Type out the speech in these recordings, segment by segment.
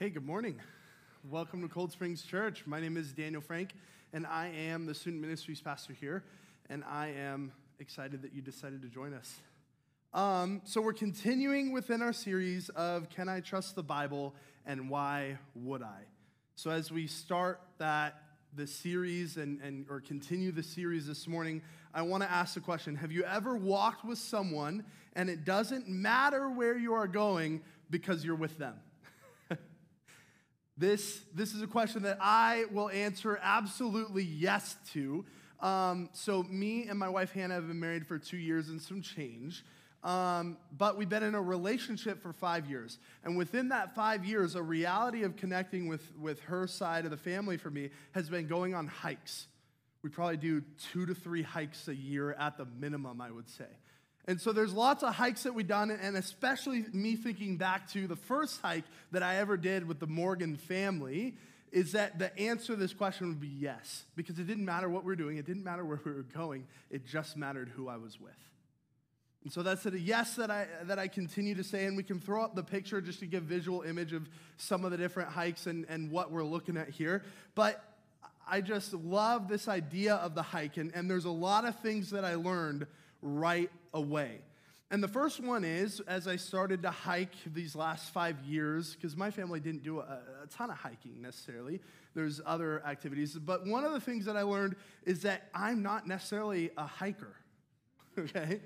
Hey, good morning. Welcome to Cold Springs Church. My name is Daniel Frank, and I am the student ministries pastor here, and I am excited that you decided to join us. Um, so, we're continuing within our series of Can I Trust the Bible and Why Would I? So, as we start that the series and, and or continue the series this morning, I want to ask the question Have you ever walked with someone and it doesn't matter where you are going because you're with them? This, this is a question that I will answer absolutely yes to. Um, so, me and my wife Hannah have been married for two years and some change. Um, but we've been in a relationship for five years. And within that five years, a reality of connecting with, with her side of the family for me has been going on hikes. We probably do two to three hikes a year at the minimum, I would say. And so there's lots of hikes that we've done, and especially me thinking back to the first hike that I ever did with the Morgan family, is that the answer to this question would be yes, because it didn't matter what we were doing, it didn't matter where we were going, it just mattered who I was with. And so that's a yes that I, that I continue to say, and we can throw up the picture just to give visual image of some of the different hikes and, and what we're looking at here. But I just love this idea of the hike, and, and there's a lot of things that I learned right away. And the first one is, as I started to hike these last five years, because my family didn't do a, a, ton of hiking necessarily, there's other activities. But one of the things that I learned is that I'm not necessarily a hiker, okay?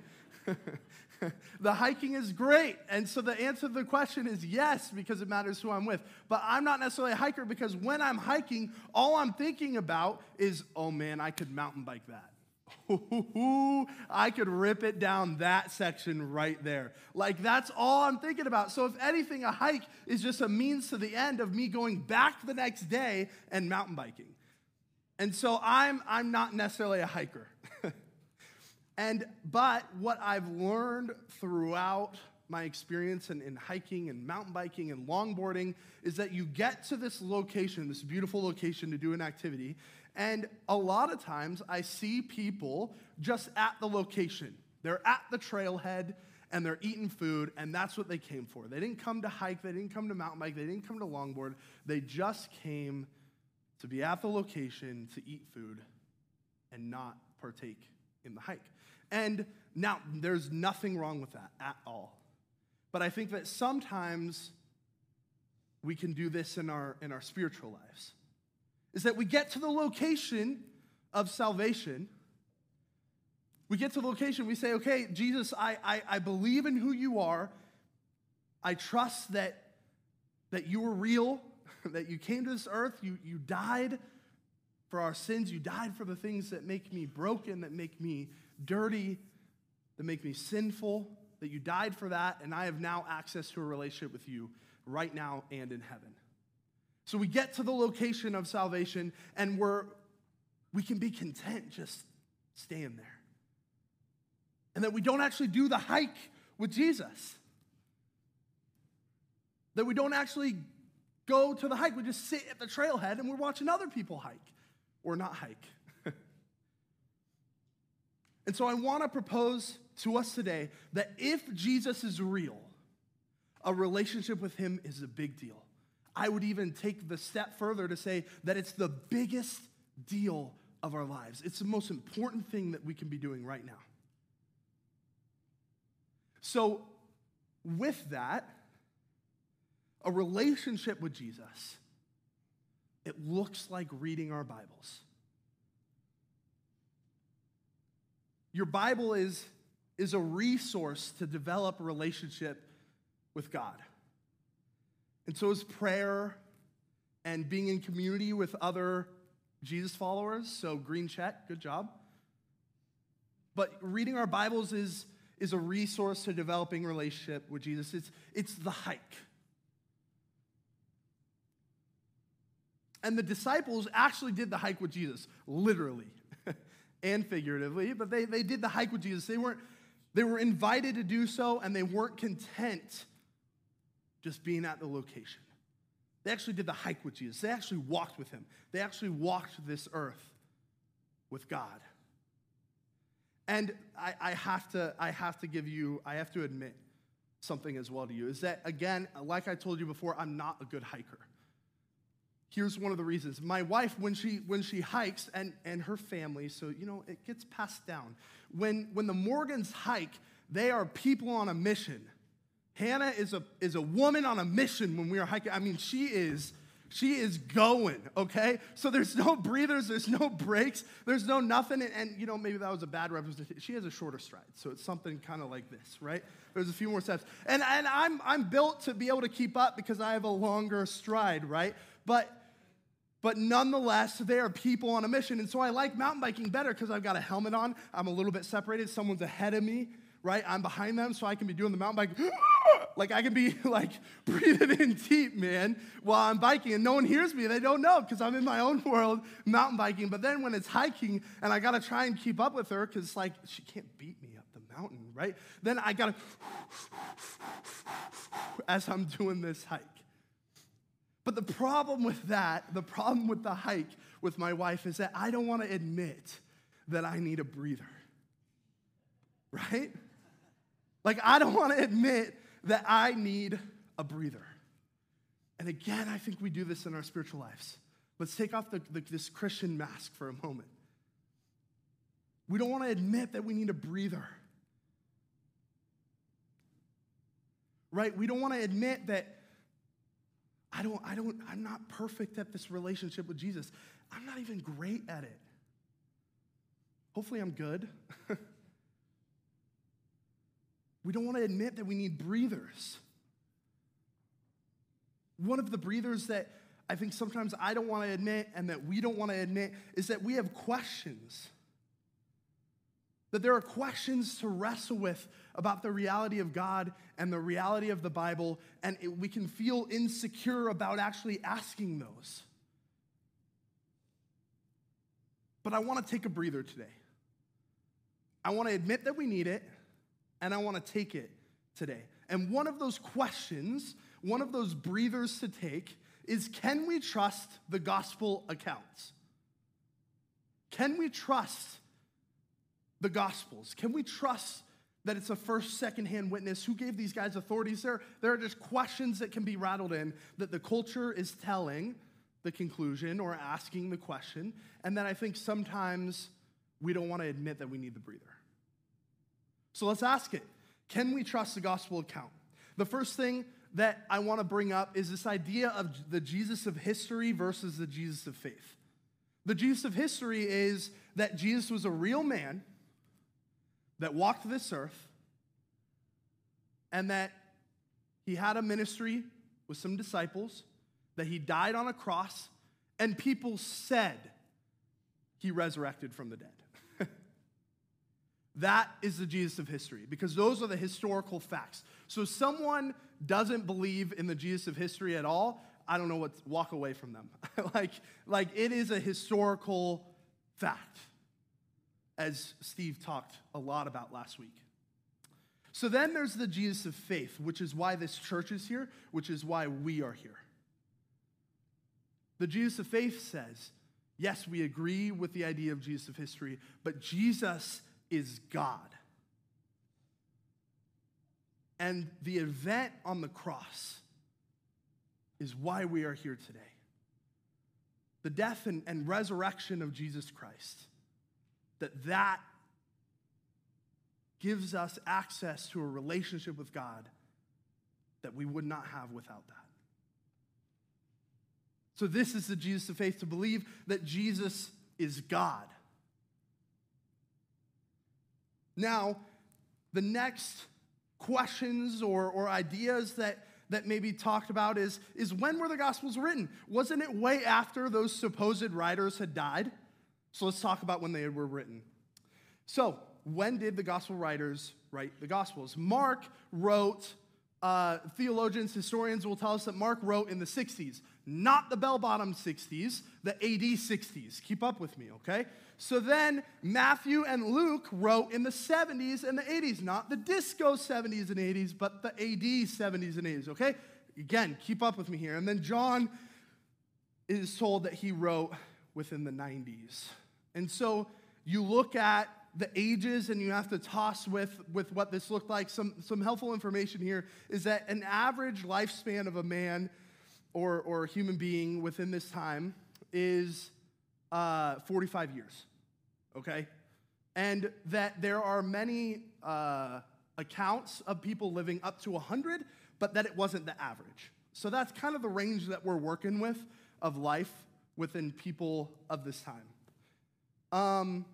the hiking is great. And so the answer to the question is yes, because it matters who I'm with. But I'm not necessarily a hiker because when I'm hiking, all I'm thinking about is, oh man, I could mountain bike that. I could rip it down that section right there. Like, that's all I'm thinking about. So, if anything, a hike is just a means to the end of me going back the next day and mountain biking. And so, I'm, I'm not necessarily a hiker. And but what I've learned throughout my experience in, in, hiking and mountain biking and longboarding is that you get to this location, this beautiful location to do an activity, and a lot of times I see people just at the location. They're at the trailhead and they're eating food, and that's what they came for. They didn't come to hike, they didn't come to mountain bike, they didn't come to longboard. They just came to be at the location to eat food and not partake in the hike. And now, there's nothing wrong with that at all. But I think that sometimes we can do this in our, in our spiritual lives. Is that we get to the location of salvation. We get to the location, we say, okay, Jesus, I, I, I believe in who you are. I trust that, that you were real, that you came to this earth, you, you died for our sins, you died for the things that make me broken, that make me dirty, that make me sinful, that you died for that, and I have now access to a relationship with you right now and in heaven. So we get to the location of salvation and we're we can be content just staying there. And that we don't actually do the hike with Jesus. That we don't actually go to the hike. We just sit at the trailhead and we're watching other people hike or not hike. And so I want to propose to us today that if Jesus is real, a relationship with him is a big deal. I would even take the step further to say that it's the biggest deal of our lives. It's the most important thing that we can be doing right now. So, with that, a relationship with Jesus, it looks like reading our Bibles. Your Bible is, is a resource to develop a relationship with God. And so is prayer and being in community with other Jesus followers. So, green check, good job. But reading our Bibles is, is a resource to developing relationship with Jesus. It's, it's the hike. And the disciples actually did the hike with Jesus, literally and figuratively, but they, they did the hike with Jesus. They weren't, they were invited to do so, and they weren't content just being at the location. They actually did the hike with Jesus. They actually walked with him. They actually walked this earth with God. And I, I, have to, I have to give you, I have to admit, something as well to you is that, again, like I told you before, I'm not a good hiker. Here's one of the reasons. My wife, when she when she hikes, and, and her family, so you know, it gets passed down. When when the Morgans hike, they are people on a mission. Hannah is a is a woman on a mission when we are hiking. I mean, she is she is going, okay? So there's no breathers, there's no breaks, there's no nothing. And, and, you know, maybe that was a bad representation. She has a shorter stride, so it's something kind of like this, right? There's a few more steps. And, and I'm, I'm built to be able to keep up because I have a longer stride, right? But but nonetheless, they are people on a mission. And so I like mountain biking better because I've got a helmet on. I'm a little bit separated. Someone's ahead of me, right? I'm behind them, so I can be doing the mountain bike. like I can be like breathing in deep, man, while I'm biking, and no one hears me. They don't know because I'm in my own world mountain biking. But then when it's hiking and I gotta try and keep up with her because like she can't beat me up the mountain, right? Then I gotta as I'm doing this hike. But the problem with that, the problem with the hike with my wife is that I don't want to admit that I need a breather. Right? Like, I don't want to admit that I need a breather. And again, I think we do this in our spiritual lives. Let's take off the, the, this Christian mask for a moment. We don't want to admit that we need a breather. Right? We don't want to admit that I don't, I don't, I'm not perfect at this relationship with Jesus. I'm not even great at it. Hopefully, I'm good. we don't want to admit that we need breathers. One of the breathers that I think sometimes I don't want to admit and that we don't want to admit is that we have questions. That there are questions to wrestle with about the reality of God and the reality of the Bible, and it, we can feel insecure about actually asking those. But I want to take a breather today. I want to admit that we need it, and I want to take it today. And one of those questions, one of those breathers to take, is can we trust the gospel accounts? Can we trust the gospels? Can we trust that it's a first, second hand witness. Who gave these guys authorities? There, there are just questions that can be rattled in that the culture is telling the conclusion or asking the question, and that I think sometimes we don't want to admit that we need the breather. So let's ask it Can we trust the gospel account? The first thing that I want to bring up is this idea of the Jesus of history versus the Jesus of faith. The Jesus of history is that Jesus was a real man that walked this earth and that he had a ministry with some disciples, that he died on a cross, and people said he resurrected from the dead. That is the Jesus of history because those are the historical facts. So someone doesn't believe in the Jesus of history at all, I don't know what walk away from them. like like it is a historical fact as Steve talked a lot about last week. So then there's the Jesus of faith, which is why this church is here, which is why we are here. The Jesus of faith says, yes, we agree with the idea of Jesus of history, but Jesus is God. And the event on the cross is why we are here today. The death and, and resurrection of Jesus Christ that that gives us access to a relationship with God that we would not have without that. So, this is the Jesus of faith to believe that Jesus is God. Now, the next questions or, or ideas that, that may be talked about is, is when were the Gospels written? Wasn't it way after those supposed writers had died? So let's talk about when they were written. So, when did the gospel writers write the gospels? Mark wrote, uh, theologians, historians will tell us that Mark wrote in the 60s, not the bell bottom 60s, the AD 60s. Keep up with me, okay? So then Matthew and Luke wrote in the 70s and the 80s, not the disco 70s and 80s, but the AD 70s and 80s, okay? Again, keep up with me here. And then John is told that he wrote within the 90s. And so you look at the ages and you have to toss with, with what this looked like, some, some helpful information here is that an average lifespan of a man or, or human being within this time is uh, 45 years, okay? And that there are many uh, accounts of people living up to 100, but that it wasn't the average. So that's kind of the range that we're working with of life within people of this time. Um,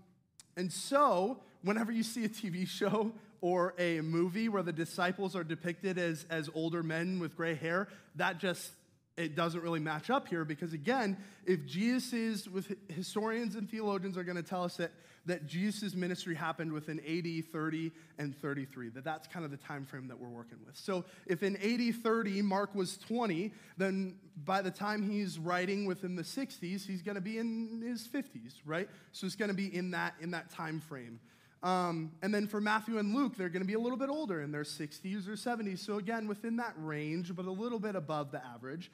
and so, whenever you see a TV show or a movie where the disciples are depicted as, as older men with gray hair, that just it doesn't really match up here because again, if Jesus is with historians and theologians are going to tell us that that Jesus' ministry happened within AD 30 and 33, that that's kind of the time frame that we're working with. So if in AD 30 Mark was 20, then by the time he's writing within the 60s, he's going to be in his 50s, right? So it's going to be in that in that time frame. Um, and then for Matthew and Luke, they're going to be a little bit older in their 60s or 70s. So again, within that range, but a little bit above the average.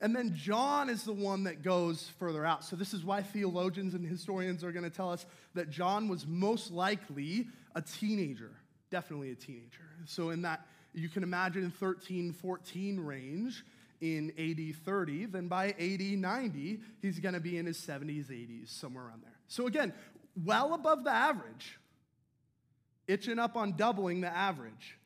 And then John is the one that goes further out. So, this is why theologians and historians are going to tell us that John was most likely a teenager, definitely a teenager. So, in that, you can imagine 13, 14 range in AD 30, then by AD 90, he's going to be in his 70s, 80s, somewhere around there. So, again, well above the average, itching up on doubling the average,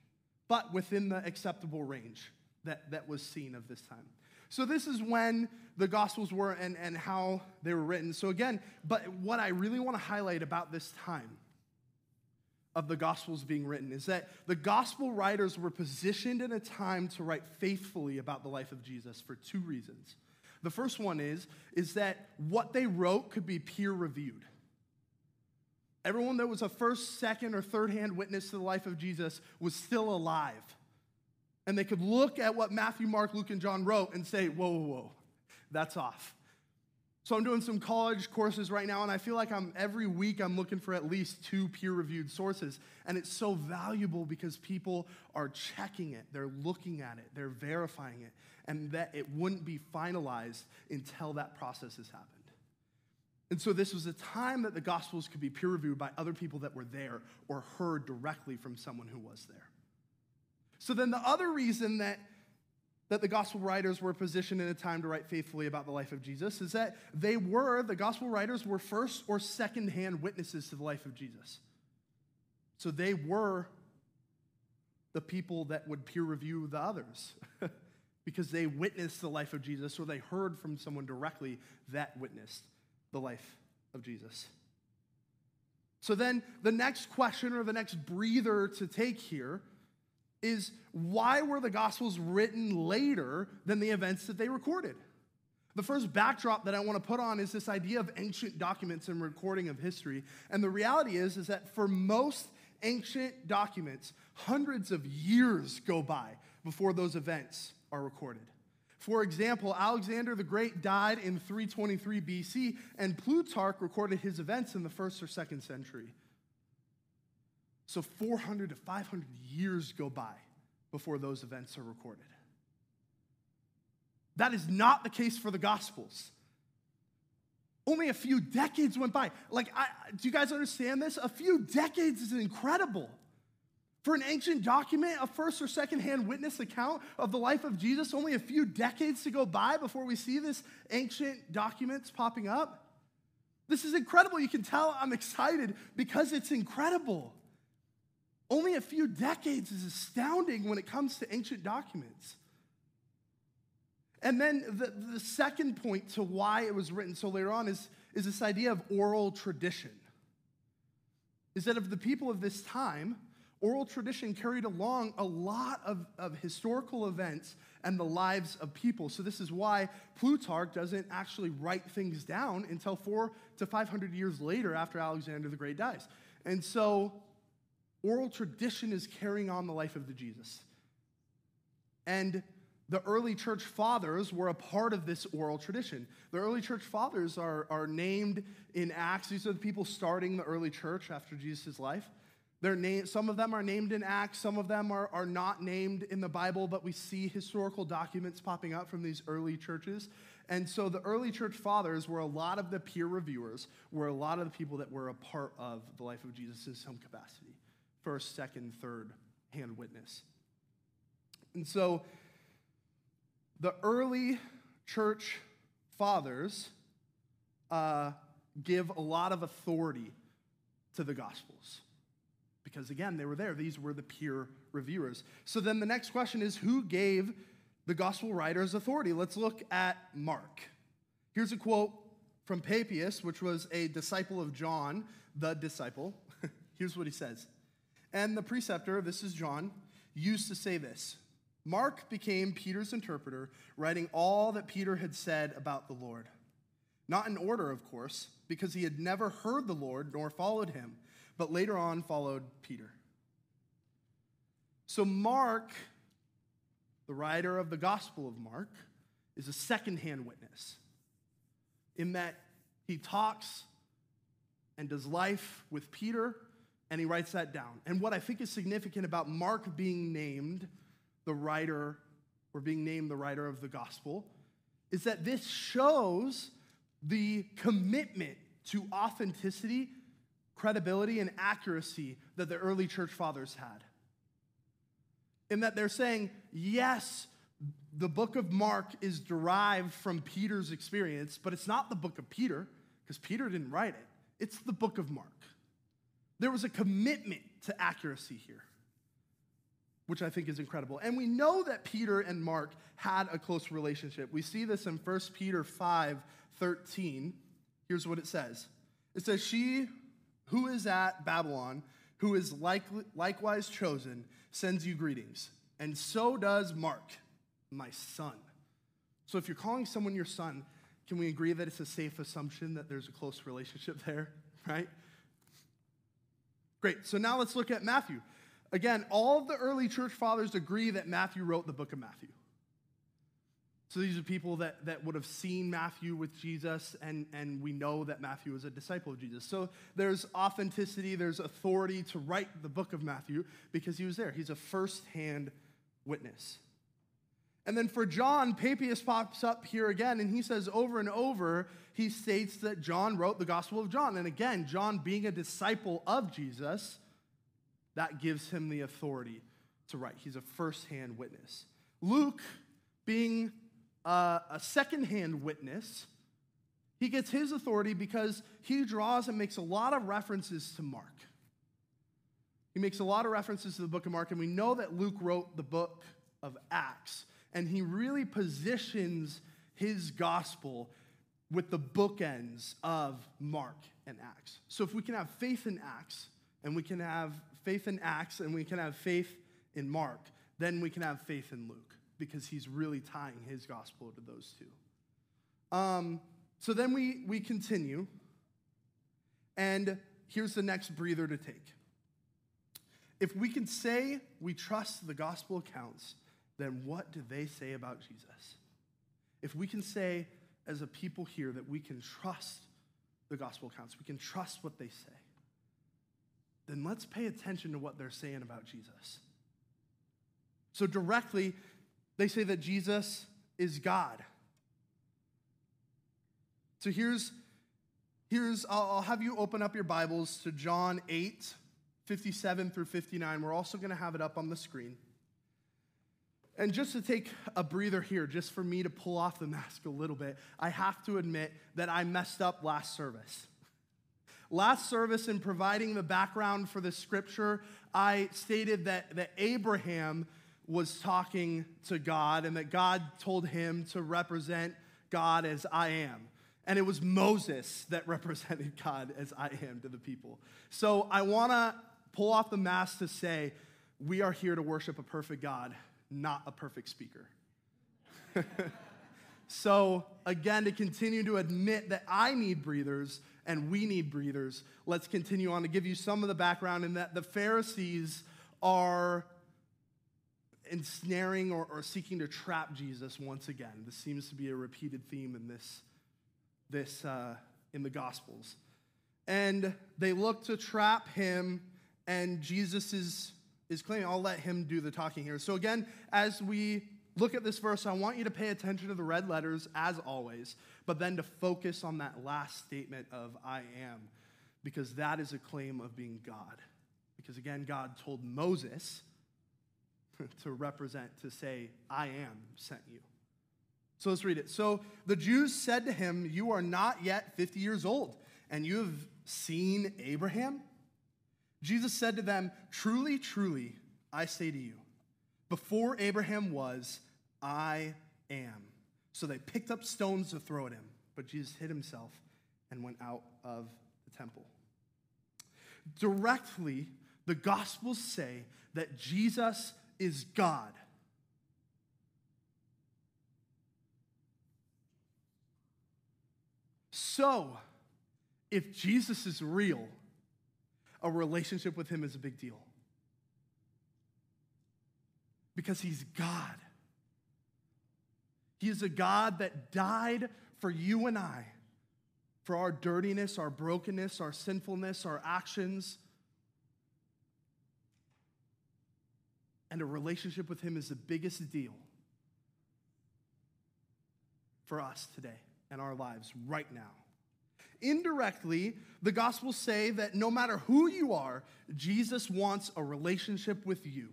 but within the acceptable range that, that was seen of this time. So, this is when the Gospels were and, and how they were written. So, again, but what I really want to highlight about this time of the Gospels being written is that the Gospel writers were positioned in a time to write faithfully about the life of Jesus for two reasons. The first one is, is that what they wrote could be peer reviewed. Everyone that was a first, second, or third hand witness to the life of Jesus was still alive and they could look at what Matthew, Mark, Luke, and John wrote and say, whoa, whoa, whoa, that's off. So I'm doing some college courses right now, and I feel like I'm every week I'm looking for at least two peer-reviewed sources. And it's so valuable because people are checking it, they're looking at it, they're verifying it, and that it wouldn't be finalized until that process has happened. And so this was a time that the gospels could be peer-reviewed by other people that were there or heard directly from someone who was there. So then the other reason that that the gospel writers were positioned in a time to write faithfully about the life of Jesus is that they were, the gospel writers were first or second hand witnesses to the life of Jesus. So they were the people that would peer review the others because they witnessed the life of Jesus or they heard from someone directly that witnessed the life of Jesus. So then the next question or the next breather to take here is why were the Gospels written later than the events that they recorded? The first backdrop that I want to put on is this idea of ancient documents and recording of history. And the reality is, is that for most ancient documents, hundreds of years go by before those events are recorded. For example, Alexander the Great died in 323 BC, and Plutarch recorded his events in the first or second century. So 400 to 500 years go by before those events are recorded. That is not the case for the Gospels. Only a few decades went by. Like, I, do you guys understand this? A few decades is incredible. For an ancient document, a first or second hand witness account of the life of Jesus, only a few decades to go by before we see this ancient documents popping up. This is incredible. You can tell I'm excited because it's incredible. Only a few decades is astounding when it comes to ancient documents. And then the, the second point to why it was written so later on is, is this idea of oral tradition. Is that of the people of this time, oral tradition carried along a lot of, of historical events and the lives of people. So, this is why Plutarch doesn't actually write things down until four to 500 years later after Alexander the Great dies. And so, Oral tradition is carrying on the life of the Jesus. And the early church fathers were a part of this oral tradition. The early church fathers are, are named in Acts. These are the people starting the early church after Jesus' life. They're some of them are named in Acts, some of them are, are not named in the Bible, but we see historical documents popping up from these early churches. And so the early church fathers were a lot of the peer reviewers, were a lot of the people that were a part of the life of Jesus in some capacity first, second, third hand witness. And so the early church fathers uh, give a lot of authority to the Gospels. Because again, they were there. These were the peer reviewers. So then the next question is who gave the gospel writers authority? Let's look at Mark. Here's a quote from Papias, which was a disciple of John, the disciple. Here's what he says. And the presbyter, this is John, used to say this Mark became Peter's interpreter, writing all that Peter had said about the Lord. Not in order, of course, because he had never heard the Lord nor followed him, but later on followed Peter. So, Mark, the writer of the Gospel of Mark, is a secondhand witness in that he talks and does life with Peter and he writes that down. And what I think is significant about Mark being named the writer or being named the writer of the gospel is that this shows the commitment to authenticity, credibility, and accuracy that the early church fathers had. In that they're saying, yes, the book of Mark is derived from Peter's experience, but it's not the book of Peter, because Peter didn't write it. It's the book of Mark. There was a commitment to accuracy here, which I think is incredible. And we know that Peter and Mark had a close relationship. We see this in 1 Peter 5 13. Here's what it says It says, She who is at Babylon, who is like, likewise chosen, sends you greetings. And so does Mark, my son. So if you're calling someone your son, can we agree that it's a safe assumption that there's a close relationship there, right? Great. So now let's look at Matthew. Again, all of the early church fathers agree that Matthew wrote the book of Matthew. So these are people that, that would have seen Matthew with Jesus, and, and we know that Matthew was a disciple of Jesus. So there's authenticity, there's authority to write the book of Matthew because he was there. He's a first-hand witness. And then for John, Papias pops up here again, and he says over and over, he states that John wrote the Gospel of John. And again, John being a disciple of Jesus, that gives him the authority to write. He's a first-hand witness. Luke, being a, a secondhand witness, he gets his authority because he draws and makes a lot of references to Mark. He makes a lot of references to the book of Mark, and we know that Luke wrote the book of Acts, and he really positions his gospel with the bookends of Mark and Acts. So if we can have faith in Acts, and we can have faith in Acts, and we can have faith in Mark, then we can have faith in Luke because he's really tying his gospel to those two. Um, so then we, we continue, and here's the next breather to take. If we can say we trust the gospel accounts, then what do they say about Jesus? If we can say as a people here that we can trust the gospel accounts, we can trust what they say, then let's pay attention to what they're saying about Jesus. So, directly, they say that Jesus is God. So here's, here's I'll, have you open up your Bibles to John 8, 57 through 59. We're also going to have it up on the screen. And just to take a breather here, just for me to pull off the mask a little bit, I have to admit that I messed up last service. Last service, in providing the background for the scripture, I stated that, that Abraham was talking to God and that God told him to represent God as I am. And it was Moses that represented God as I am to the people. So I want to pull off the mask to say, we are here to worship a perfect God, not a perfect speaker. so, again, to continue to admit that I need breathers and we need breathers, let's continue on to give you some of the background in that the Pharisees are ensnaring or, or seeking to trap Jesus once again. This seems to be a repeated theme in this, this uh, in the Gospels. And they look to trap him and Jesus is, claiming, I'll let him do the talking here. So, again, as we look at this verse, I want you to pay attention to the red letters as always, but then to focus on that last statement of I am, because that is a claim of being God. Because again, God told Moses to represent, to say, I am sent you. So let's read it. So the Jews said to him, You are not yet 50 years old, and you have seen Abraham? Jesus said to them, Truly, truly, I say to you, before Abraham was, I am. So they picked up stones to throw at him, but Jesus hid himself and went out of the temple. Directly, the Gospels say that Jesus is God. So, if Jesus is real, a relationship with him is a big deal. Because he's God. He is a God that died for you and I, for our dirtiness, our brokenness, our sinfulness, our actions. And a relationship with him is the biggest deal for us today and our lives right now. Indirectly, the Gospels say that no matter who you are, Jesus wants a relationship with you.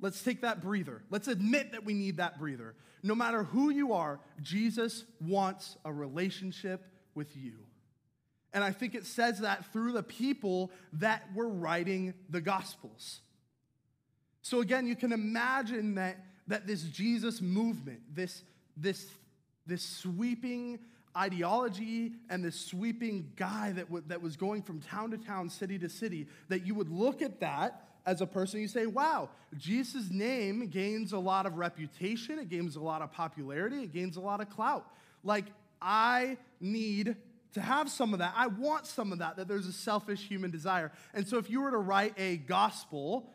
Let's take that breather. Let's admit that we need that breather. No matter who you are, Jesus wants a relationship with you. And I think it says that through the people that were writing the Gospels. So again, you can imagine that, that this Jesus movement, this, this, this sweeping ideology and this sweeping guy that, w- that was going from town to town, city to city, that you would look at that as a person, you say, wow, Jesus' name gains a lot of reputation, it gains a lot of popularity, it gains a lot of clout. Like, I need to have some of that. I want some of that, that there's a selfish human desire. And so, if you were to write a gospel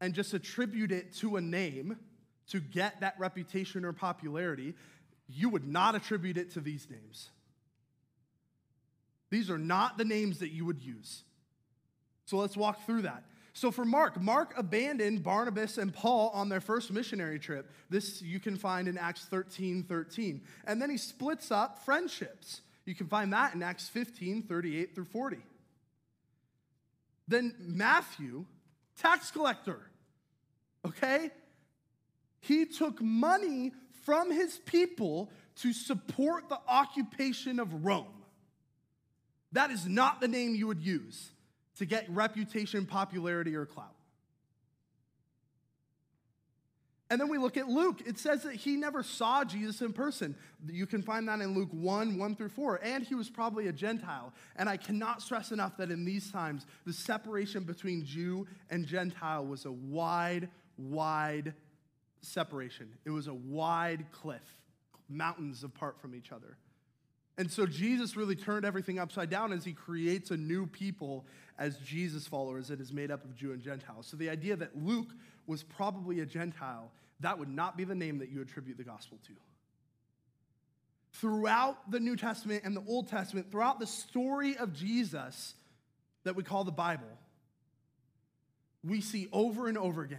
and just attribute it to a name to get that reputation or popularity, you would not attribute it to these names. These are not the names that you would use. So let's walk through that. So for Mark, Mark abandoned Barnabas and Paul on their first missionary trip. This you can find in Acts 13 13. And then he splits up friendships. You can find that in Acts 15 38 through 40. Then Matthew, tax collector, okay? He took money from his people to support the occupation of Rome. That is not the name you would use to get reputation, popularity, or clout. And then we look at Luke. It says that he never saw Jesus in person. You can find that in Luke 1 1 through 4. And he was probably a Gentile. And I cannot stress enough that in these times, the separation between Jew and Gentile was a wide, wide separation. It was a wide cliff, mountains apart from each other. And so Jesus really turned everything upside down as he creates a new people as Jesus followers that is made up of Jew and Gentile. So the idea that Luke was probably a Gentile, that would not be the name that you attribute the gospel to. Throughout the New Testament and the Old Testament, throughout the story of Jesus that we call the Bible, we see over and over again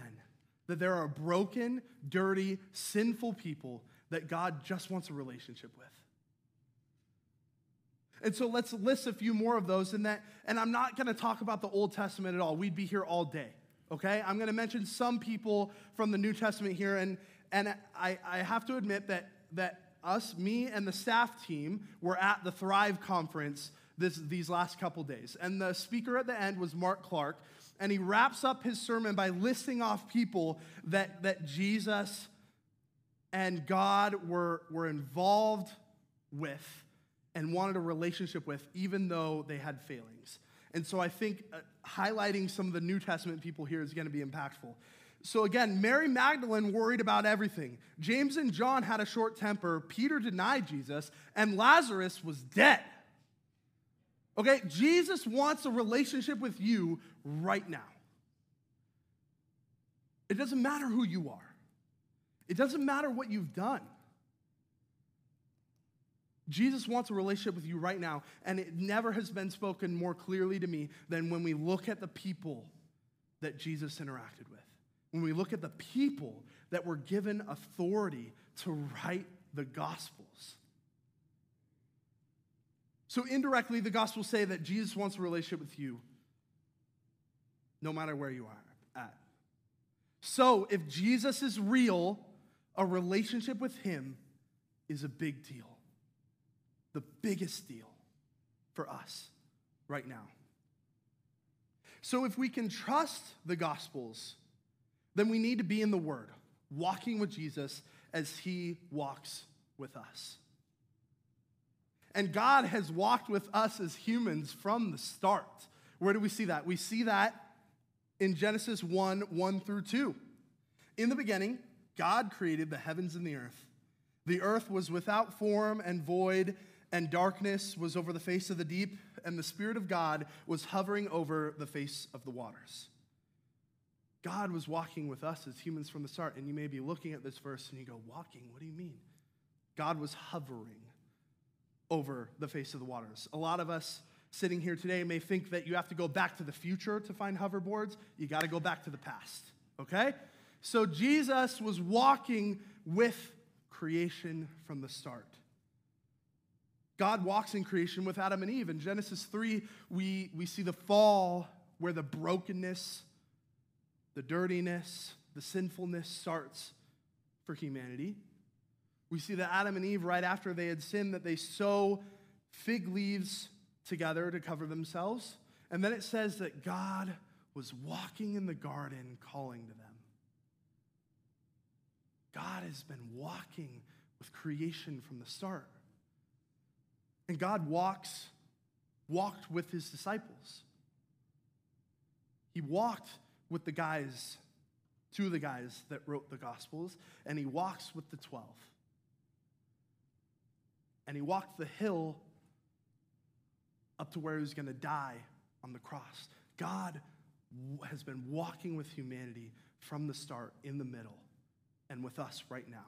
that there are broken, dirty, sinful people that God just wants a relationship with. And so let's list a few more of those and that and I'm not going to talk about the Old Testament at all. We'd be here all day. Okay? I'm going to mention some people from the New Testament here and and I, I have to admit that that us, me and the staff team were at the Thrive conference this, these last couple days. And the speaker at the end was Mark Clark, and he wraps up his sermon by listing off people that, that Jesus and God were, were involved with and wanted a relationship with, even though they had failings. And so I think uh, highlighting some of the New Testament people here is going to be impactful. So again, Mary Magdalene worried about everything. James and John had a short temper. Peter denied Jesus, and Lazarus was dead. Okay, Jesus wants a relationship with you right now. It doesn't matter who you are, it doesn't matter what you've done. Jesus wants a relationship with you right now, and it never has been spoken more clearly to me than when we look at the people that Jesus interacted with. When we look at the people that were given authority to write the Gospels. So, indirectly, the Gospels say that Jesus wants a relationship with you no matter where you are at. So, if Jesus is real, a relationship with him is a big deal. The biggest deal for us right now. So, if we can trust the Gospels, then we need to be in the Word, walking with Jesus as he walks with us. And God has walked with us as humans from the start. Where do we see that? We see that in Genesis 1 1 through 2. In the beginning, God created the heavens and the earth. The earth was without form and void, and darkness was over the face of the deep, and the Spirit of God was hovering over the face of the waters. God was walking with us as humans from the start. And you may be looking at this verse and you go, Walking? What do you mean? God was hovering over the face of the waters. A lot of us sitting here today may think that you have to go back to the future to find hoverboards. You got to go back to the past, okay? So Jesus was walking with creation from the start. God walks in creation with Adam and Eve. In Genesis 3, we, we see the fall where the brokenness, the dirtiness, the sinfulness starts for humanity. We see that Adam and Eve, right after they had sinned, that they sew fig leaves together to cover themselves. And then it says that God was walking in the garden calling to them. God has been walking with creation from the start. And God walks, walked with his disciples. He walked with the guys, two of the guys that wrote the Gospels, and he walks with the 12. And he walked the hill up to where he was going to die on the cross. God has been walking with humanity from the start, in the middle, and with us right now.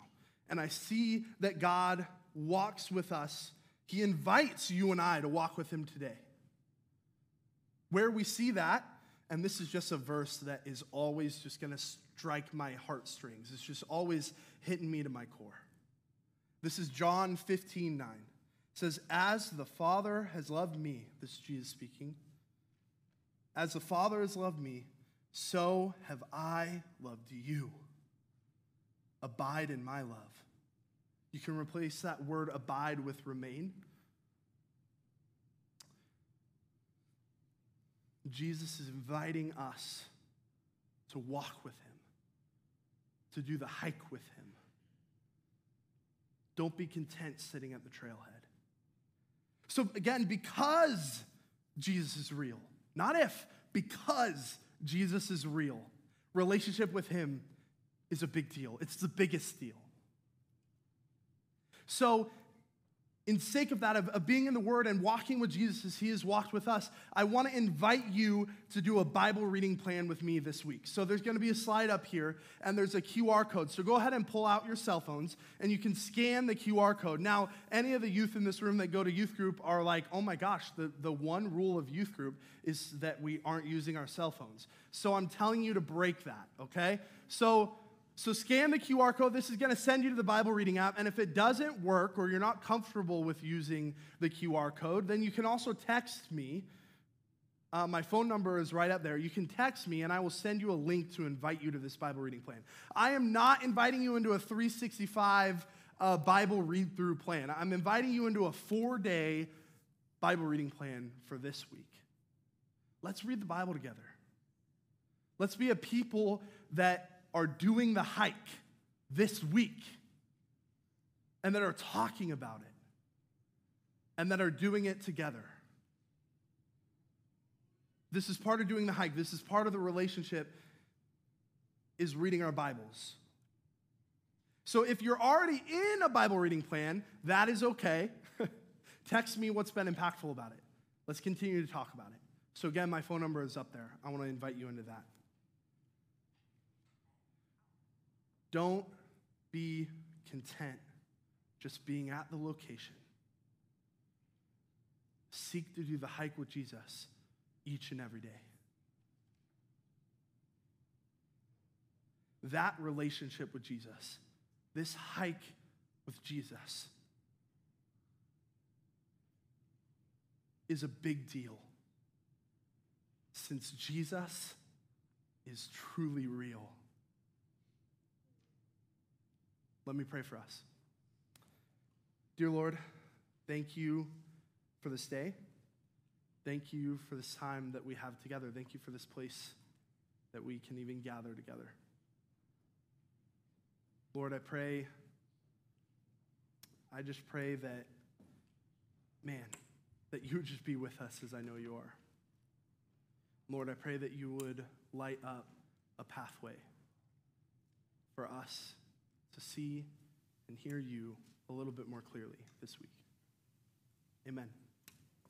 And I see that God walks with us. He invites you and I to walk with him today. Where we see that, and this is just a verse that is always just going to strike my heartstrings, it's just always hitting me to my core. This is John 15 9 says, As the Father has loved me, this is Jesus speaking, as the Father has loved me, so have I loved you. Abide in my love. You can replace that word abide with remain. Jesus is inviting us to walk with him, to do the hike with him. Don't be content sitting at the trailhead. So, again, because Jesus is real, not if, because Jesus is real, relationship with Him is a big deal. It's the biggest deal. So, in sake of that, of, of, being in the Word and walking with Jesus as He has walked with us, I want to invite you to do a Bible reading plan with me this week. So there's going to be a slide up here, and there's a QR code. So go ahead and pull out your cell phones, and you can scan the QR code. Now, any of the youth in this room that go to youth group are like, oh my gosh, the, the one rule of youth group is that we aren't using our cell phones. So I'm telling you to break that, okay? So so scan the QR code. This is going to send you to the Bible reading app. And if it doesn't work or you're not comfortable with using the QR code, then you can also text me. Uh, my phone number is right up there. You can text me, and I will send you a link to invite you to this Bible reading plan. I am not inviting you into a 365 uh, Bible read through plan. I'm inviting you into a four day Bible reading plan for this week. Let's read the Bible together. Let's be a people that are doing the hike this week and that are talking about it and that are doing it together. This is part of doing the hike. This is part of the relationship is reading our Bibles. So if you're already in a Bible reading plan, that is okay. Text me what's been impactful about it. Let's continue to talk about it. So again, my phone number is up there. I want to invite you into that. Don't be content just being at the location. seek to do the hike with Jesus each and every day. That relationship with Jesus, this hike with Jesus, is a big deal since Jesus is truly real. Let me pray for us. Dear Lord, thank you for this day. Thank you for this time that we have together. Thank you for this place that we can even gather together. Lord, I pray, I just pray that, man, that you would just be with us as I know you are. Lord, I pray that you would light up a pathway for us to see and hear you a little bit more clearly this week. Amen.